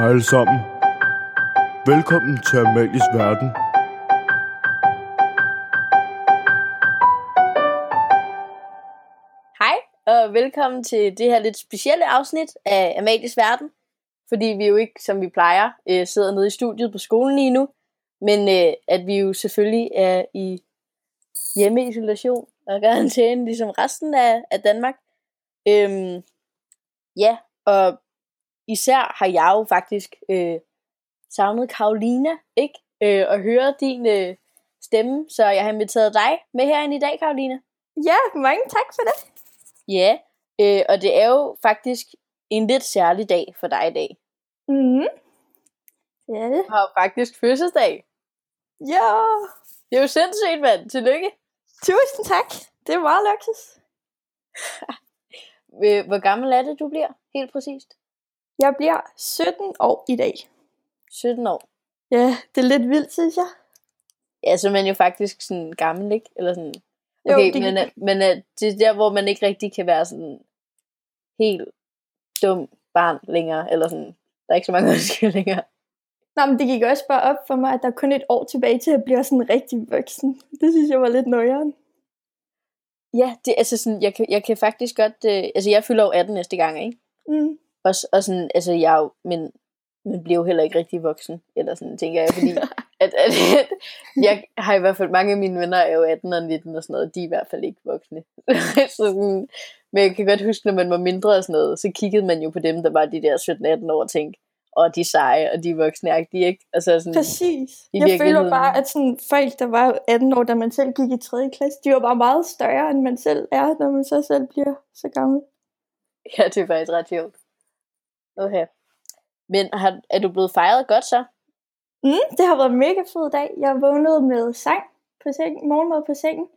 Hej alle sammen. Velkommen til Amalies Verden. Hej, og velkommen til det her lidt specielle afsnit af Amalies Verden. Fordi vi jo ikke, som vi plejer, øh, sidder nede i studiet på skolen lige nu. Men øh, at vi jo selvfølgelig er i hjemmeisolation og karantæne, ligesom resten af, af Danmark. Øhm, ja, og især har jeg jo faktisk øh, savnet Karolina, ikke? Øh, og høre din øh, stemme, så jeg har inviteret dig med herinde i dag, Karolina. Ja, mange tak for det. Ja, øh, og det er jo faktisk en lidt særlig dag for dig i dag. Mhm. Ja, det. Du har jo faktisk fødselsdag. Ja, Det er jo sindssygt, mand. Tillykke. tusind tak. Det er meget luksus. Øh, Hvor gammel er det, du bliver? Helt præcist. Jeg bliver 17 år i dag. 17 år. Ja, det er lidt vildt, synes jeg. Ja, så er man jo faktisk sådan gammel, ikke? Eller sådan. Jo, Okay, det, men, øh, men øh, det er der, hvor man ikke rigtig kan være sådan helt dum barn længere. Eller sådan. Der er ikke så mange undskyldninger. Nå, men det gik også bare op for mig, at der er kun et år tilbage til at blive sådan rigtig voksen. Det synes jeg var lidt nøjeren. Ja, det, altså sådan, jeg, kan, jeg kan faktisk godt... Øh, altså, jeg fylder jo 18 næste gang, ikke? Mm. Og, og sådan, altså jeg men man bliver jo heller ikke rigtig voksen, eller sådan, tænker jeg, fordi at, at, at, jeg har i hvert fald, mange af mine venner er jo 18 og 19 og sådan noget, de er i hvert fald ikke voksne. så sådan, men jeg kan godt huske, når man var mindre og sådan noget, så kiggede man jo på dem, der var de der 17-18 år og tænkte, og de er seje, og de er voksne ikke? Og så sådan, Præcis. Jeg føler bare, at sådan folk, der var 18 år, da man selv gik i 3. klasse, de var bare meget større, end man selv er, når man så selv bliver så gammel. ja, det er faktisk ret sjovt. Okay. Men har, er du blevet fejret godt så? Mm, det har været en mega fed dag. Jeg vågnede med sang på sengen, morgenmad på sengen.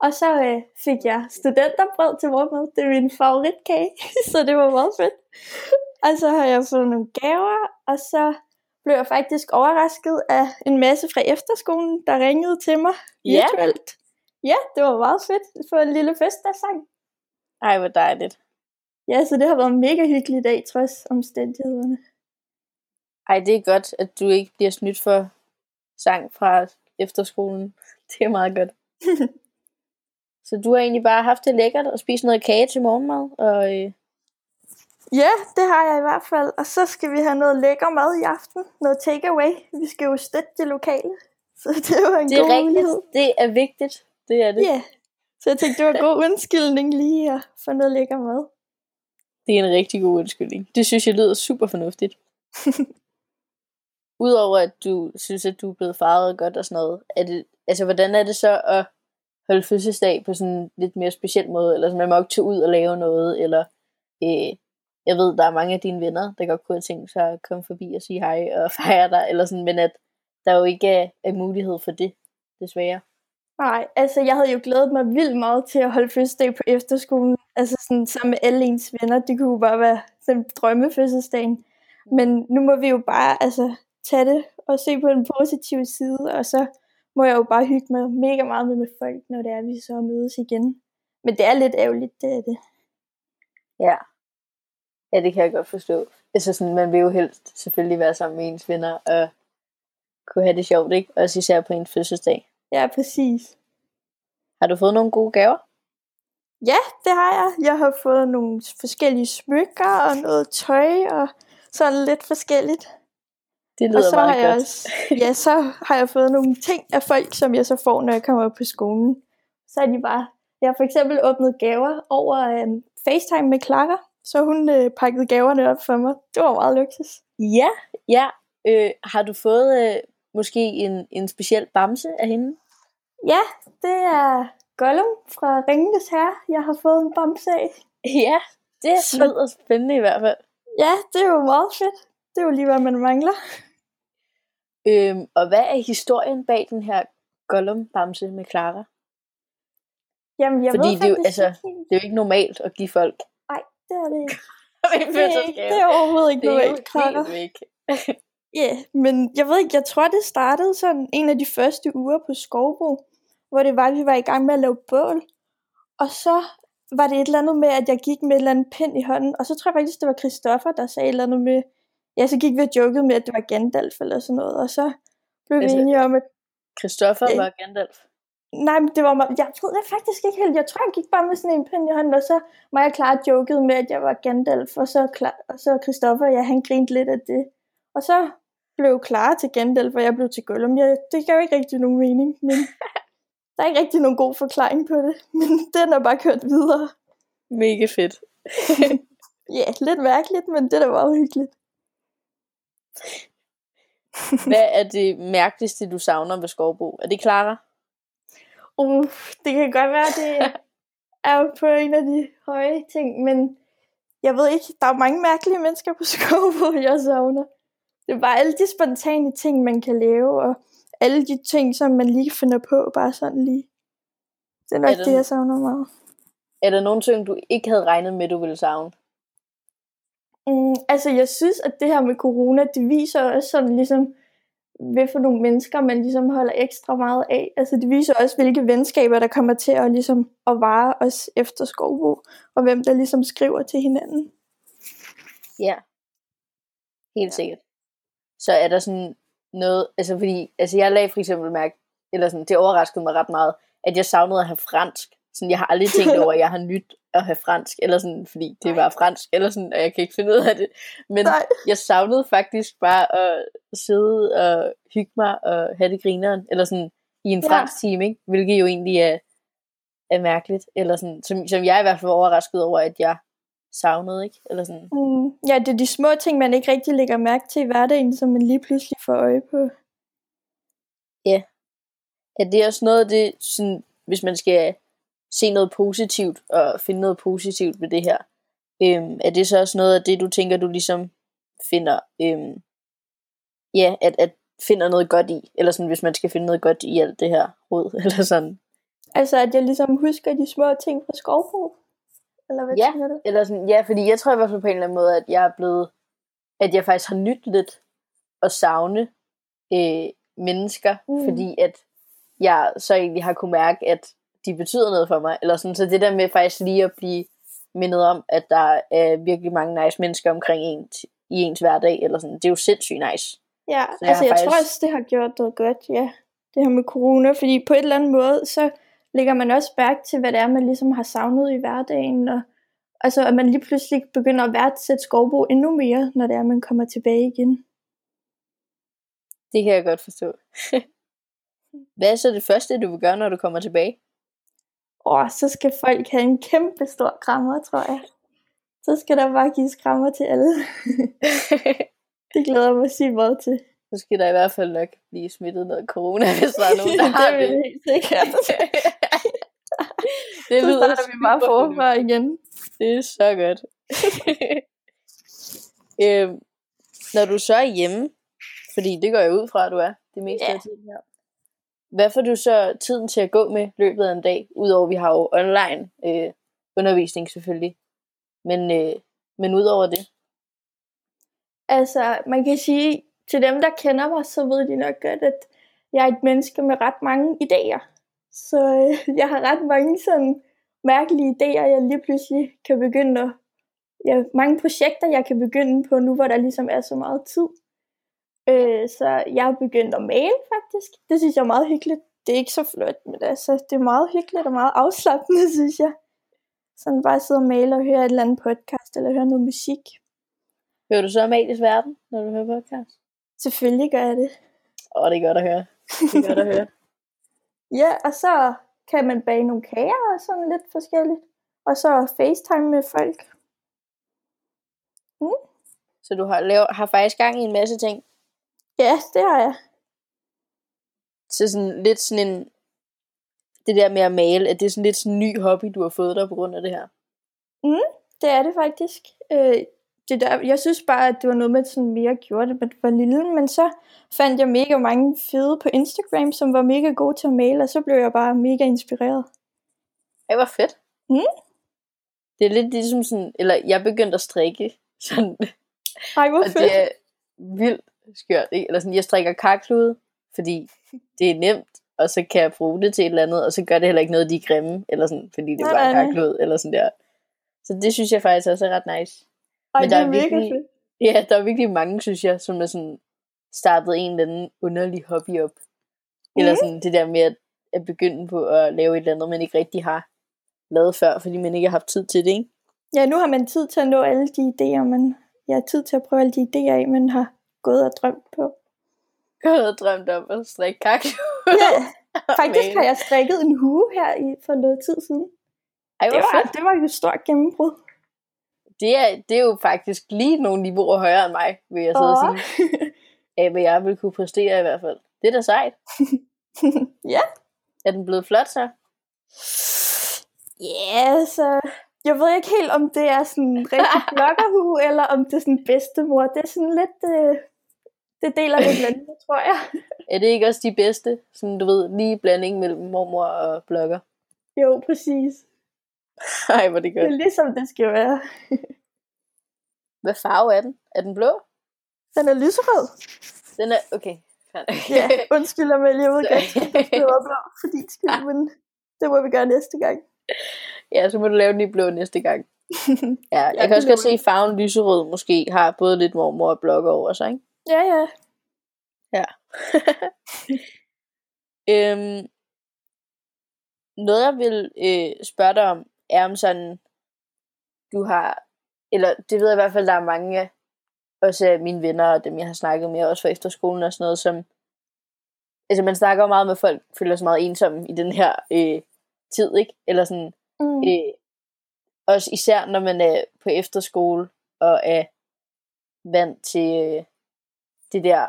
Og så øh, fik jeg studenterbrød til morgenmad. Det er min favoritkage, så det var meget fedt. Og så har jeg fået nogle gaver, og så blev jeg faktisk overrasket af en masse fra efterskolen, der ringede til mig Ja. virtuelt. Ja, det var meget fedt for en lille fødselsdagssang. Ej, hvor dejligt. Ja, så det har været en mega hyggelig dag, trods omstændighederne. Ej, det er godt, at du ikke bliver snydt for sang fra efterskolen. Det er meget godt. Så du har egentlig bare haft det lækkert og spist noget kage til morgenmad. Og, øh, Ja, det har jeg i hvert fald. Og så skal vi have noget lækker mad i aften. Noget takeaway. Vi skal jo støtte det lokale. Så det var en det er god rigtigt. mulighed. Det er vigtigt. Det er det. Ja. Så jeg tænkte, det var en god undskyldning lige at få noget lækker mad. Det er en rigtig god undskyldning. Det synes jeg lyder super fornuftigt. Udover at du synes, at du er blevet farvet godt og sådan noget. Er det, altså, hvordan er det så at holde fødselsdag på sådan en lidt mere speciel måde? Eller sådan, man må ikke tage ud og lave noget, eller øh, jeg ved, der er mange af dine venner, der godt kunne have tænkt sig at komme forbi og sige hej og fejre dig, eller sådan, men at der jo ikke er, er mulighed for det, desværre. Nej, altså jeg havde jo glædet mig vildt meget til at holde fødselsdag på efterskolen. Altså sådan sammen med alle ens venner. Det kunne jo bare være den drømmefødselsdagen. Men nu må vi jo bare altså, tage det og se på den positive side. Og så må jeg jo bare hygge mig mega meget med, med folk, når det er, vi så mødes igen. Men det er lidt ærgerligt, det er det. Ja. Ja, det kan jeg godt forstå. Altså sådan, man vil jo helst selvfølgelig være sammen med ens venner og kunne have det sjovt, ikke? Også især på ens fødselsdag. Ja, præcis. Har du fået nogle gode gaver? Ja, det har jeg. Jeg har fået nogle forskellige smykker og noget tøj og sådan lidt forskelligt. Det Og lyder så meget har jeg godt. også, ja, så har jeg fået nogle ting af folk, som jeg så får, når jeg kommer på skolen. Så er de bare, jeg har for eksempel åbnet gaver over um, FaceTime med Clara, så hun øh, pakkede gaverne op for mig. Det var meget luksus. Ja, ja. Øh, har du fået øh, måske en, en speciel bamse af hende? Ja, det er Gollum fra Ringenes Herre, jeg har fået en bamse af. Ja, det Så- lyder spændende i hvert fald. Ja, det er jo meget fedt. Det er jo lige, hvad man mangler. Øhm, og hvad er historien bag den her Gollum-bamse med Clara? Jamen, jeg Fordi ved det er jo- altså, ikke. Det er jo ikke normalt at give folk Det er det ikke. Det er, ikke, det er overhovedet ikke Det er normalt, Clara. Ja, yeah, men jeg ved ikke, jeg tror det startede sådan en af de første uger på Skovbro, hvor det var, at vi var i gang med at lave bål. Og så var det et eller andet med, at jeg gik med et eller andet pind i hånden, og så tror jeg faktisk, det var Christoffer, der sagde et eller andet med, ja, så gik vi og jokede med, at det var Gandalf eller sådan noget, og så blev vi Altså- enige om, at Christoffer Øh. var Gandalf. Nej, men det var mig. Jeg troede det faktisk ikke helt. Jeg tror, jeg gik bare med sådan en pind i hånden, og så var jeg klar joket med, at jeg var Gandalf, og så, klar, og så Christoffer, ja, han grinte lidt af det. Og så blev klar til Gandalf, og jeg blev til Gollum. Jeg, det gav ikke rigtig nogen mening, men der er ikke rigtig nogen god forklaring på det. Men den er bare kørt videre. Mega fedt. Ja, lidt mærkeligt, men det der var hyggeligt. Hvad er det mærkeligste, du savner ved Skovbo? Er det Clara? Uh, det kan godt være, det er jo på en af de høje ting, men jeg ved ikke, der er mange mærkelige mennesker på Skovbo, jeg savner. Det er bare alle de spontane ting, man kan lave, og alle de ting, som man lige finder på, bare sådan lige. Det er nok Er det- det, jeg savner meget. Er der nogen ting, du ikke havde regnet med, du ville savne? Mm, altså, jeg synes, at det her med corona, det viser også sådan ligesom, hvad for nogle mennesker, man ligesom holder ekstra meget af. Altså, det viser også, hvilke venskaber, der kommer til at, ligesom, at vare os efter skovbo, og hvem der ligesom skriver til hinanden. Ja. Helt sikkert. Så er der sådan noget, altså fordi, altså jeg lagde for eksempel mærke, eller sådan, det overraskede mig ret meget, at jeg savnede at have fransk. Sådan, jeg har aldrig tænkt over, at jeg har nyt at have fransk, eller sådan, fordi det var fransk, eller sådan, og jeg kan ikke finde ud af det. Men Nej. jeg savnede faktisk bare at sidde og hygge mig og have det grineren, eller sådan i en Ja. fransk time, ikke? hvilket jo egentlig er, er mærkeligt, eller sådan, som, som jeg i hvert fald var overrasket over, at jeg savnede, ikke? Eller sådan. Mm, ja, det er de små ting, man ikke rigtig lægger mærke til i hverdagen, som man lige pludselig får øje på. Er det også noget af det, sådan, hvis man skal se noget positivt og finde noget positivt ved det her, øhm, er det så også noget af det, du tænker, du ligesom finder, øhm, ja, at, at finder noget godt i, eller sådan, hvis man skal finde noget godt i alt det her råd, eller sådan. Altså, at jeg ligesom husker de små ting fra skovbo. Eller hvad Ja. tænker du? Eller sådan, ja, fordi jeg tror i hvert fald på en eller anden måde, at jeg er blevet, at jeg faktisk har nyt lidt at savne øh, mennesker, Mm. fordi at jeg så egentlig har kunne mærke, at de betyder noget for mig. Eller sådan, så det der med faktisk lige at blive mindet om, at der er virkelig mange nice mennesker omkring en i ens hverdag, eller sådan, det er jo sindssygt nice. Ja, Så jeg altså jeg tror faktisk- også, det har gjort noget godt, ja. Det her med corona, fordi på et eller andet måde, så lægger man også mærke til, hvad det er, man ligesom har savnet i hverdagen, og altså at man lige pludselig begynder at værdsætte skovbo endnu mere, når det er, man kommer tilbage igen. Det kan jeg godt forstå. Hvad er så det første, du vil gøre, når du kommer tilbage? Og så skal folk have en kæmpe stor krammer, tror jeg. Så skal der bare gives krammer til alle. det glæder jeg mig sige meget til. så skal der i hvert fald nok blive smittet noget corona, hvis der er nogen, der har det vil det. jeg helt sikkert. Det lyder starter vi bare forfra igen. Det er så godt. øhm, når du så er hjemme, fordi det går jeg ud fra, at du er det meste Ja. af tiden her. Hvad får du så tiden til at gå med løbet af en dag? Udover vi har jo online øh, undervisning selvfølgelig. Men, øh, men udover det. Altså, man kan sige, til dem, der kender mig, så ved de nok godt, at jeg er et menneske med ret mange idéer. Så øh, jeg har ret mange sådan mærkelige idéer, jeg lige pludselig kan begynde at... Ja, mange projekter, jeg kan begynde på nu, hvor der ligesom er så meget tid. Øh, så jeg har begyndt at male, faktisk. Det synes jeg er meget hyggeligt. Det er ikke så flot, men altså, det er meget hyggeligt og meget afslappende, synes jeg. Sådan bare sidde og male og høre et eller andet podcast, eller høre noget musik. Hører du så Amalies Verden, når du hører podcast? Selvfølgelig gør jeg det. Åh, det er godt at høre. Det er godt at høre. Ja, og så kan man bage nogle kager og sådan lidt forskelligt. Og så FaceTime med folk. Så du har, lavet, har faktisk gang i en masse ting. Ja, det har jeg. Så sådan lidt sådan en, det der med at male, at det er sådan lidt sådan en ny hobby, du har fået dig på grund af det her. Det er det faktisk. Øh, det der, jeg synes bare, at det var noget med sådan mere gjorde det, men var lille. Men så fandt jeg mega mange fede på Instagram, som var mega gode til at male, og så blev jeg bare mega inspireret. Det var fedt. Mm. Det er lidt ligesom sådan, eller jeg begyndte at strikke, sådan, Ej, hvor fedt. det er vildt skørt, ikke? Eller sådan, jeg strikker karklude, fordi det er nemt, og så kan jeg bruge det til et eller andet, og så gør det heller ikke noget, de er grimme, eller sådan, fordi det er bare karklude, eller sådan der. Så det synes jeg faktisk også er ret nice. Ej, men det der er er virkelig- fedt. Ja, der er virkelig mange, synes jeg, som er sådan startet en eller anden underlig hobby op. Eller Mhm. sådan det der med at, at begynde på at lave et eller andet, man ikke rigtig har lavet før, fordi man ikke har haft tid til det, ikke? Ja, nu har man tid til at nå alle de idéer, man jeg har tid til at prøve alle de idéer af, man har gået og drømt på. Jeg havde drømt om at strikke kak. Ja, faktisk har jeg strikket en hue her i for noget tid siden. Ej, Det var, fedt. det var jo et stort gennembrud. Det er, det er jo faktisk lige nogle niveauer højere end mig, vil jeg og Åh. sige. Af hvad jeg vil kunne præstere i hvert fald. Det er da sejt. ja. Er den blevet flot så? Ja, så jeg ved ikke helt, om det er sådan en rigtig bloggerhue, eller om det er sådan bedstemor. Det er sådan lidt, øh, det deler lidt blandet, tror jeg. Er det ikke også de bedste? Sådan, du ved, lige blanding mellem mormor og blogger. Jo, præcis. Ej, hvor det Det er godt. ligesom det skal være. Hvad farve er den? Er den blå? Den er lyserød. Den er, okay. Ja, undskyld Amalie, jeg godt, det var blå for din skyld, men det må vi gøre næste gang. ja, så må du lave den i blå næste gang. Ja, jeg Jeg kan også godt se, at farven lyserød måske har både lidt mormor og blogger over sig, ikke? Ja, ja. Øhm, noget jeg vil øh, spørge dig om, er om sådan, du har, eller det ved jeg i hvert fald, der er mange også af mine venner og dem, jeg har snakket med, også fra efterskolen og sådan noget, som, altså man snakker meget med folk, føler sig meget ensomme i den her øh, tid, ikke? Eller sådan, Mm. øh, også især når man er på efterskole og er vant til øh, det der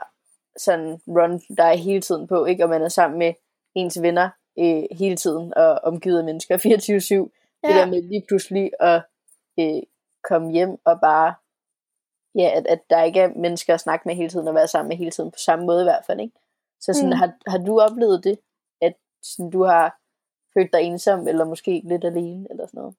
sådan run, der er hele tiden på, ikke? Og man er sammen med ens venner øh, hele tiden og omgivet af mennesker 24-7. Ja. Det der med lige pludselig at øh, komme hjem og bare, ja, at, at der ikke er mennesker at snakke med hele tiden og være sammen med hele tiden på samme måde i hvert fald, ikke? Så sådan, Mm. har, har du oplevet det, at sådan, du har følt dig ensom, eller måske lidt alene, eller sådan noget?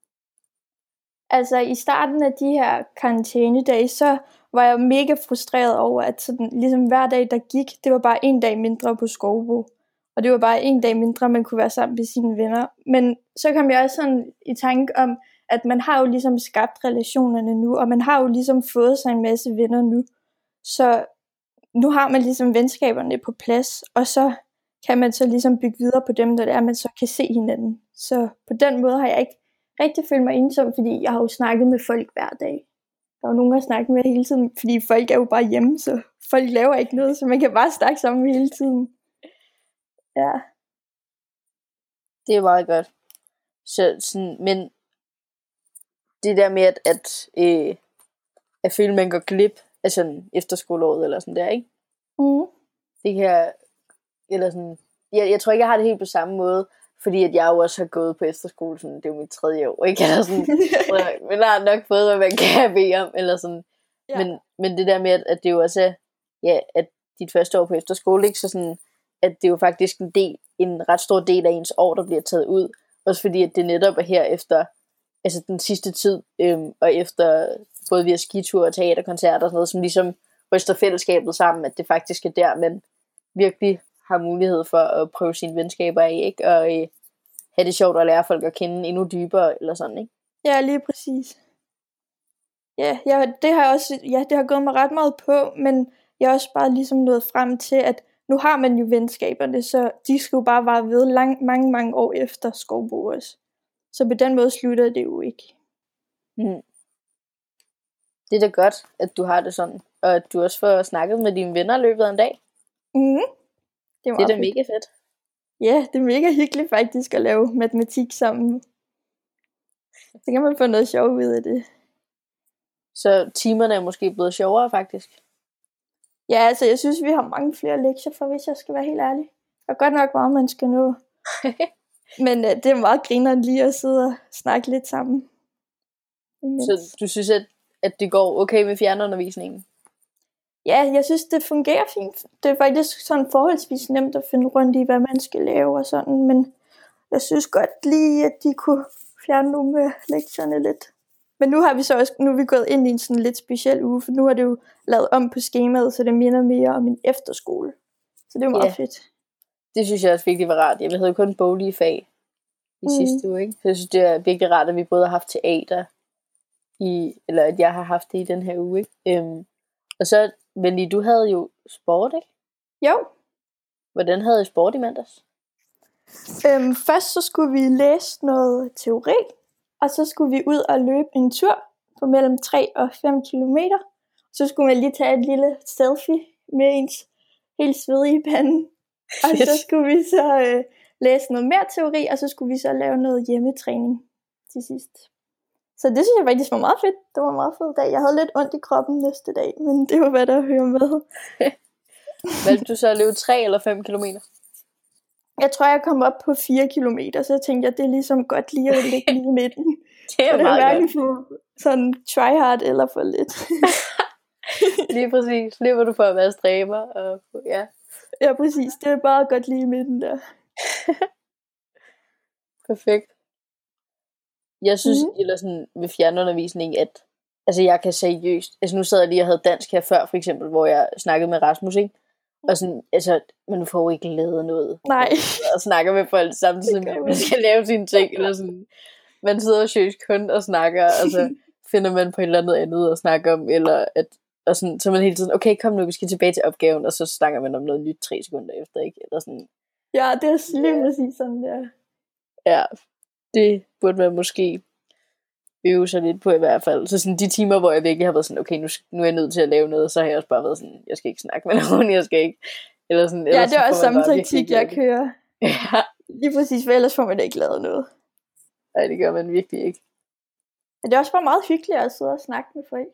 Altså i starten af de her karantænedage, så var jeg mega frustreret over, at sådan, ligesom hver dag, der gik, det var bare en dag mindre på Skovbo. Og det var bare en dag mindre, man kunne være sammen med sine venner. Men så kom jeg også sådan i tanke om, at man har jo ligesom skabt relationerne nu, og man har jo ligesom fået sig en masse venner nu. Så nu har man ligesom venskaberne på plads, og så kan man så ligesom bygge videre på dem, der det er, man så kan se hinanden. Så på den måde har jeg ikke rigtig følt mig ensom, fordi jeg har jo snakket med folk hver dag. Der er jo nogen, at snakke med hele tiden, fordi folk er jo bare hjemme, så folk laver ikke noget, så man kan bare snakke sammen hele tiden. Ja. Det er meget godt. Så sådan, men det der med, at, at, øh, at føle, at man går glip af sådan efterskoleåret eller sådan der, ikke? Mm. Det kan jeg, eller sådan, jeg, jeg tror ikke, jeg har det helt på samme måde, fordi at jeg jo også har gået på efterskole, sådan, det er jo mit tredje år, ikke? Eller sådan, og man har nok fået, hvad man kan bede om, eller sådan. Ja. Men, men det der med, at, at det jo også er, ja, at dit første år på efterskole, ikke? Så sådan, at det er jo faktisk en del, en ret stor del af ens år, der bliver taget ud. Også fordi, at det netop er her efter, altså den sidste tid, øhm, og efter både via skitur og teaterkoncerter og sådan noget, som ligesom ryster fællesskabet sammen, at det faktisk er der, man virkelig har mulighed for at prøve sine venskaber af, ikke? Og øh, have det sjovt at lære folk at kende endnu dybere, eller sådan, ikke? Ja, lige præcis. Ja, jeg, det har jeg også, ja, det har gået mig ret meget på, men jeg har også bare ligesom nået frem til, at nu har man jo venskaberne, så de skal jo bare vare ved lang, mange, mange år efter Skovbo også. Så på den måde slutter det jo ikke. Mm. Det er da godt, at du har det sådan, og at du også får snakket med dine venner løbet af en dag. Mm. Det Det er da mega fedt. Ja, det er mega hyggeligt faktisk at lave matematik sammen. Så kan man få noget sjov ud af det. Så timerne er måske blevet sjovere, faktisk. Ja, altså jeg synes, vi har mange flere lektier for, hvis jeg skal være helt ærlig. Er godt nok meget, man skal nå. Men uh, det er meget grineren lige at sidde og snakke lidt sammen. Imens. Så du synes, at, at det går okay med fjernundervisningen? Ja, jeg synes, det fungerer fint. Det er faktisk sådan forholdsvis nemt at finde rundt i, hvad man skal lave og sådan, men jeg synes godt lige, at de kunne fjerne nogle af lektierne lidt. Men nu har vi så også, nu er vi gået ind i en sådan lidt speciel uge, for nu har det jo lavet om på skemaet, så det minder mere om en efterskole. Så det er jo meget Ja. fedt. Det synes jeg også virkelig var rart. Jeg havde jo kun boglige fag i mm. sidste uge, ikke? Så jeg synes, det er virkelig rart, at vi både har haft teater, i, eller at jeg har haft det i den her uge, ikke? Øhm, Og så, Venli, du havde jo sport, ikke? Jo, Hvordan havde I sport i mandags? øhm, først så skulle vi læse noget teori, og så skulle vi ud og løbe en tur på mellem 3 og 5 kilometer. Så skulle man lige tage et lille selfie med ens helt svedige pande. Og så skulle vi så øh, læse noget mere teori, og så skulle vi så lave noget hjemmetræning til sidst. Så det synes jeg faktisk var meget fedt. Det var en meget fed dag. Jeg havde lidt ondt i kroppen næste dag, men det var hvad der hører med. Valgte du så at løbe 3 eller 5 kilometer? Jeg tror, jeg kom op på 4 kilometer, så jeg tænkte, at det er ligesom godt lige at ligge lige i midten. Det Så er det er meget hverken for sådan try hard eller for lidt. Lige præcis. Slipper du for at være stræber. Og, ja, ja, præcis. Det er bare godt lige i midten der. perfekt. Jeg synes, Mhm. mm. eller sådan ved fjernundervisning, at altså jeg kan seriøst, altså nu sad jeg lige og havde dansk her før, for eksempel, hvor jeg snakkede med Rasmus, ikke? Og sådan, altså, man får jo ikke lavet noget. Nej. og snakker med folk samtidig med, at man skal lave sine ting. Eller sådan. Man sidder seriøst kun og snakker, og så finder man på et eller andet andet at snakke om, eller at, og sådan, så man hele tiden, okay, kom nu, vi skal tilbage til opgaven, og så snakker man om noget nyt tre sekunder efter, ikke? Eller sådan, Ja, det er lige præcis sådan der. ja, det burde man måske øve sig lidt på i hvert fald. Så sådan de timer, hvor jeg virkelig har været sådan, okay, nu, nu er jeg nødt til at lave noget, så har jeg også bare været sådan, jeg skal ikke snakke med nogen, jeg skal ikke. Eller sådan, Ja, det er så også samme taktik, jeg kører. Ja, Lige præcis, for ellers får man ikke lavet noget. nej, det gør man virkelig ikke. Men det er også bare meget hyggeligt at sidde og snakke med folk.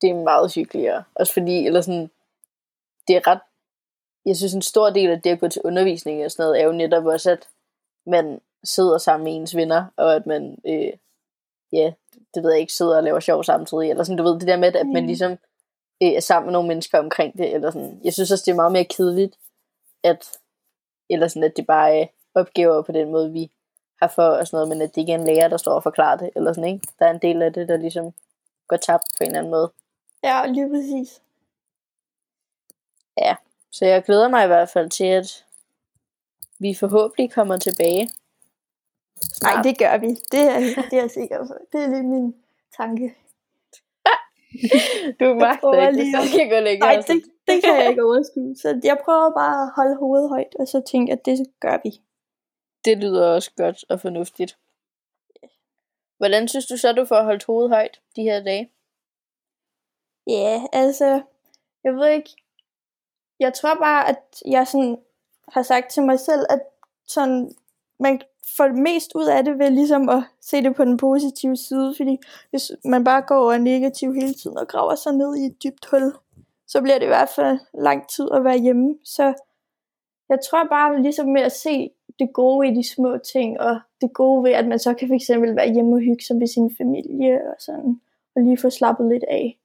det er meget hyggeligere. Også fordi, eller sådan, det er ret, jeg synes en stor del af det at gå til undervisning og sådan noget, er jo netop også, at man sidder sammen med ens venner, og at man, øh, ja, det ved jeg ikke, sidder og laver sjov samtidig, eller sådan, du ved, det der med, at man Mm. ligesom øh, er sammen med nogle mennesker omkring det, eller sådan, jeg synes også, det er meget mere kedeligt, at, eller sådan, at det bare er opgaver på den måde, vi har for og sådan noget, men at det ikke er en lærer, der står og forklarer det, eller sådan, ikke? Der er en del af det, der ligesom går tabt på en eller anden måde. Ja, lige præcis. Så jeg glæder mig i hvert fald til, at vi forhåbentlig kommer tilbage. Nej, det gør vi. Det er, det er jeg sikker på. Det er lige min tanke. Du magter ikke, lige så kan jeg gå længere. Nej, det, det kan jeg ikke overskue. Så jeg prøver bare at holde hovedet højt, og så tænke, at det gør vi. det lyder også godt og fornuftigt. Hvordan synes du så, du får holdt hovedet højt de her dage? Ja, altså, jeg ved ikke. Jeg tror bare, at jeg sådan har sagt til mig selv, at sådan, man får mest ud af det ved ligesom at se det på den positive side, fordi hvis man bare går og er negativ hele tiden og graver sig ned i et dybt hul, så bliver det i hvert fald lang tid at være hjemme. Så jeg tror bare ligesom med at se det gode i de små ting, og det gode ved, at man så kan fx være hjemme og hygge sig med sin familie og sådan, og lige få slappet lidt af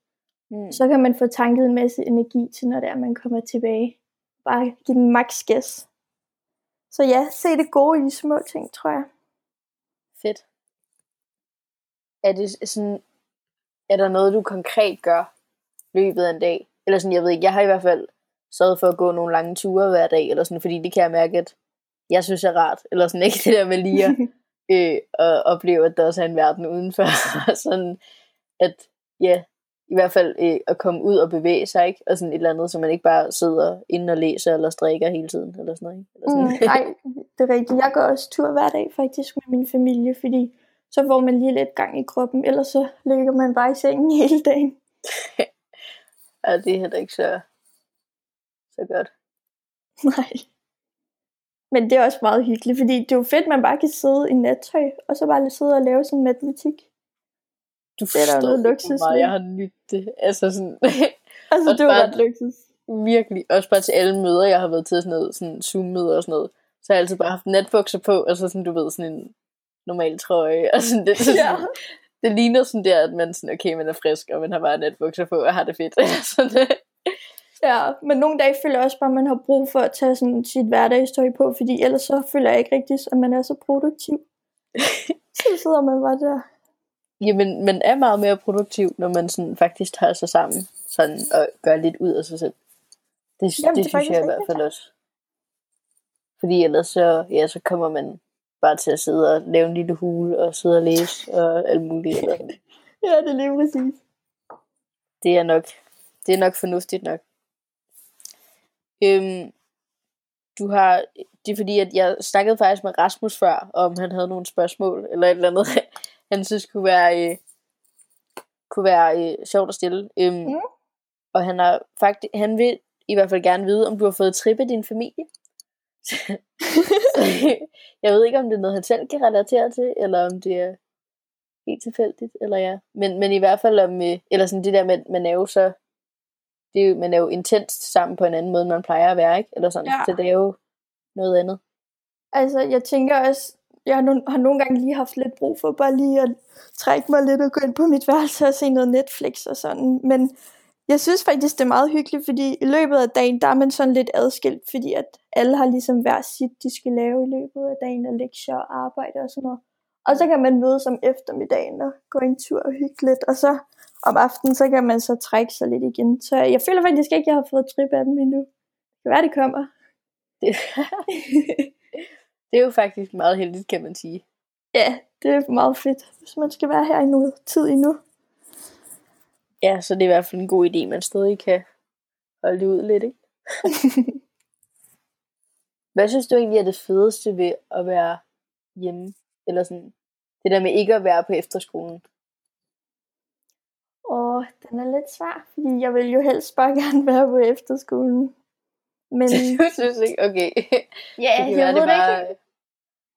Mm. så kan man få tanket en masse energi til, når det er, man kommer tilbage. Bare give den max gas. Så ja, se det gode i de små ting, tror jeg. Fedt. Er det sådan, er der noget, du konkret gør løbet af en dag? Eller sådan, jeg ved ikke, jeg har i hvert fald sørget for at gå nogle lange ture hver dag, eller sådan, fordi det kan jeg mærke, at jeg synes er rart. Eller sådan ikke det der med lige at, øh, at opleve, at der også er en verden udenfor. sådan, at ja, i hvert fald øh, at komme ud og bevæge sig, ikke? Og sådan et eller andet, så man ikke bare sidder inde og læser eller strikker hele tiden, eller sådan noget? Eller sådan. Mm, nej, det er rigtigt. Jeg går også tur hver dag faktisk med min familie, fordi så får man lige lidt gang i kroppen, ellers så ligger man bare i sengen hele dagen. ja, det er heller ikke så, så godt. Nej. Men det er også meget hyggeligt, fordi det er jo fedt, at man bare kan sidde i nattøj, og så bare sidde og lave sin matematik. Du er forstår luksus meget jeg har nydt det. Altså sådan, Altså, det var bare- ret luksus. virkelig. Også bare til alle møder, jeg har været til sådan noget, sådan Zoom-møder og sådan noget. Så har jeg altid bare haft natbukser på, og så sådan, du ved, sådan en normal trøje. Og sådan, det, så Ja. sådan, det ligner sådan der, at man sådan, okay, man er frisk, og man har bare natbukser på, og har det fedt. sådan, det. Ja, men nogle dage føler jeg også bare, at man har brug for at tage sådan sit hverdagstøj på, fordi ellers så føler jeg ikke rigtigt, at man er så produktiv. så sidder man bare der. Jamen, man er meget mere produktiv, når man sådan faktisk tager sig sammen sådan, og gør lidt ud af sig selv. Det, Jamen, det, det synes jeg i hvert fald også. Fordi ellers så, ja, så kommer man bare til at sidde og lave en lille hule, og sidde og læse, og alt muligt. Eller. Ja, det er lige præcis. det er nok det er nok fornuftigt nok. Øhm, du har, det er fordi, at jeg snakkede faktisk med Rasmus før, om han havde nogle spørgsmål, eller et eller andet, han synes kunne være, øh, kunne være øh, sjovt at stille. Øhm, Mm. Og han, har faktisk, han vil i hvert fald gerne vide, om du har fået trip af din familie. jeg ved ikke, om det er noget, han selv kan relatere til, eller om det er helt tilfældigt, eller ja. Men, men i hvert fald om, øh, eller sådan det der med, man er jo så, det er jo, man er jo intenst sammen på en anden måde, end man plejer at være, ikke? Eller sådan, Ja. så det er jo noget andet. Altså, jeg tænker også, jeg har, nogle gange lige haft lidt brug for bare lige at trække mig lidt og gå ind på mit værelse og se noget Netflix og sådan. Men jeg synes faktisk, det er meget hyggeligt, fordi i løbet af dagen, der er man sådan lidt adskilt, fordi at alle har ligesom hver sit, de skal lave i løbet af dagen, og lektier og arbejde og sådan noget. Og så kan man mødes om eftermiddagen og gå en tur og hygge lidt, og så om aftenen, så kan man så trække sig lidt igen. Så jeg føler faktisk ikke, at jeg har fået trip af dem endnu. Det kan være, det kommer. Det, det er jo faktisk meget heldigt, kan man sige. Ja, det er meget fedt, hvis man skal være her i noget tid endnu. Ja, så det er i hvert fald en god idé, man stadig kan holde det ud lidt, ikke? Hvad synes du egentlig er det fedeste ved at være hjemme? Eller sådan, det der med ikke at være på efterskolen. Åh, den er lidt svær, fordi jeg vil jo helst bare gerne være på efterskolen. Men du synes ikke? Okay. ja, jeg være, ved det bare... ikke.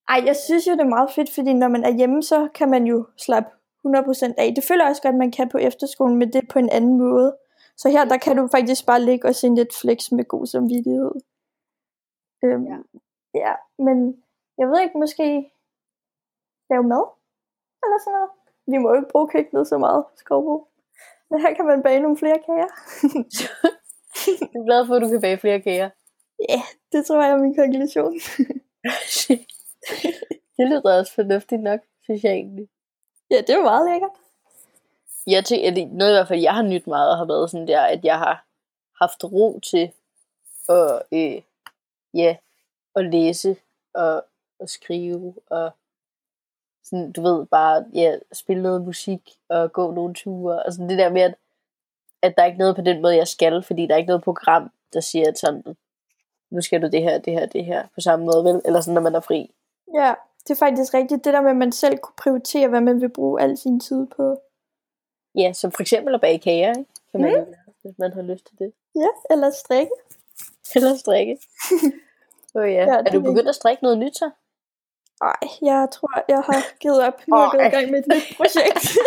Ej, jeg synes jo, det er meget fedt, fordi når man er hjemme, så kan man jo slappe 100% af. Det føler jeg også godt, man kan på efterskolen, men det på en anden måde. Så her, der kan du faktisk bare ligge og se Netflix med god samvittighed. Øhm, Ja. ja. ja, men jeg ved ikke, måske lave mad? Eller sådan noget. Vi må jo ikke bruge køkkenet så meget, Skovbo. Men her kan man bage nogle flere kager. Jeg er glad for, at du kan bage flere kager. Ja, det tror jeg er min konklusion. det lyder også fornuftigt nok, synes jeg egentlig. Ja, det jo meget lækkert. Jeg tænker, at noget i hvert fald, jeg har nyt meget, har været sådan der, at jeg har haft ro til at, øh, ja, at læse og, og skrive og sådan, du ved, bare ja, spille noget musik og gå nogle ture. Og sådan det der med, at, at der er ikke noget på den måde, jeg skal, fordi der er ikke noget program, der siger, at sådan, nu skal du det her, det her, det her, på samme måde, vel? Eller sådan, når man er fri. Ja, det er faktisk rigtigt. Det der med, at man selv kunne prioritere, hvad man vil bruge al sin tid på. Ja, som for eksempel at bage kager, ikke? Kan man gøre, hvis man har lyst til det. Ja, eller strikke. Eller strikke. Åh oh, ja. Ja, er du begyndt at strikke noget nyt så? Nej, jeg tror, jeg har givet op. Nu er jeg gået i gang med et nyt projekt.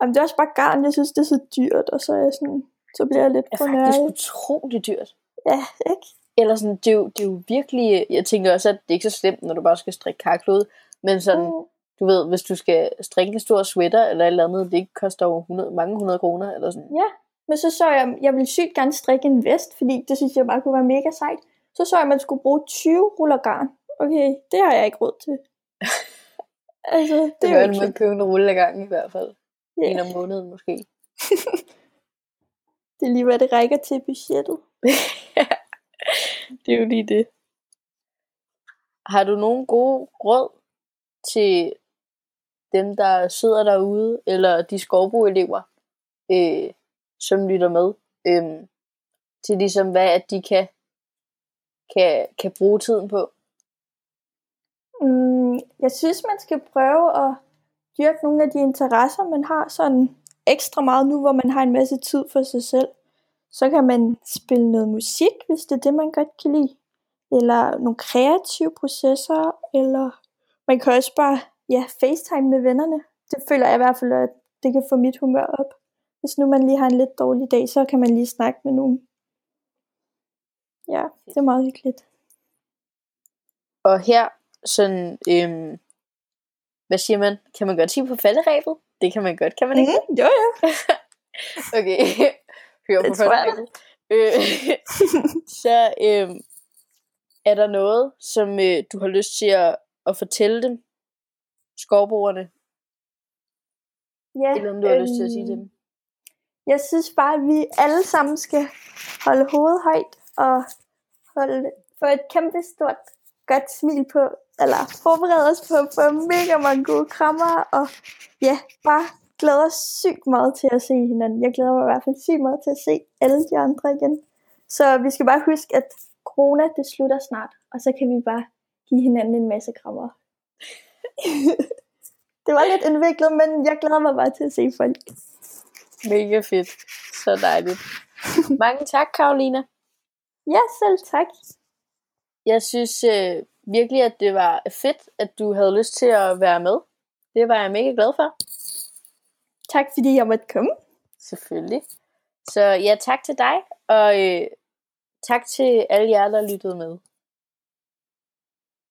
Jamen, det er også bare garn. Jeg synes, det er så dyrt, og så er jeg sådan, så bliver jeg lidt Det for er faktisk utroligt dyrt. Ja, ikke? Eller sådan, det er, jo, det er jo virkelig, jeg tænker også, at det er ikke så slemt, når du bare skal strikke karklode, men sådan, Mm. du ved, hvis du skal strikke en stor sweater eller et eller andet, det koster over 100, mange hundrede kroner, eller sådan. Ja, men så så jeg, jeg ville sygt gerne strikke en vest, fordi det synes jeg bare kunne være mega sejt. Så så jeg, at man skulle bruge 20 ruller garn. Okay, det har jeg ikke råd til. altså, det Det er jo ikke man købe en rulle ad gangen i hvert fald. Ja. En om måneden måske. Det er lige, hvad det rækker til budgettet. det er jo lige det. Har du nogle gode råd til dem, der sidder derude, eller de skovboelever, øh, som lytter med, øh, til ligesom hvad at de kan, kan, kan bruge tiden på? Mm, jeg synes, man skal prøve at dyrke nogle af de interesser, man har sådan ekstra meget nu, hvor man har en masse tid for sig selv. Så kan man spille noget musik, hvis det er det, man godt kan lide. Eller nogle kreative processer, eller man kan også bare ja, facetime med vennerne. Det føler jeg i hvert fald, at det kan få mit humør op. Hvis nu man lige har en lidt dårlig dag, så kan man lige snakke med nogen. Ja, det er meget hyggeligt. Og her, sådan, øhm, hvad siger man? Kan man godt sige på falderæbet? Det kan man godt, kan man ikke? Mm, jo, jo. Okay, hør på falderæbet. Øh, så øhm, er der noget, som øh, du har lyst til at, at fortælle dem, skovboerne, Ja, eller om du har lyst til at sige øhm, dem? Jeg synes bare, at vi alle sammen skal holde hovedet højt og holde, få et kæmpe stort godt smil på, eller forberede os på få mega mange gode krammer, og ja, bare glæder sygt meget til at se hinanden. Jeg glæder mig i hvert fald sygt meget til at se alle de andre igen. Så vi skal bare huske, at corona det slutter snart, og så kan vi bare give hinanden en masse krammer. det var lidt indviklet, men jeg glæder mig bare til at se folk. Mega fedt. Så dejligt. Mange tak, Karolina. Ja, selv tak. Jeg synes øh, virkelig, at det var fedt, at du havde lyst til at være med. Det var jeg mega glad for. Tak fordi jeg måtte komme. Selvfølgelig. Så ja, tak til dig, og øh, tak til alle jer, der lyttede med.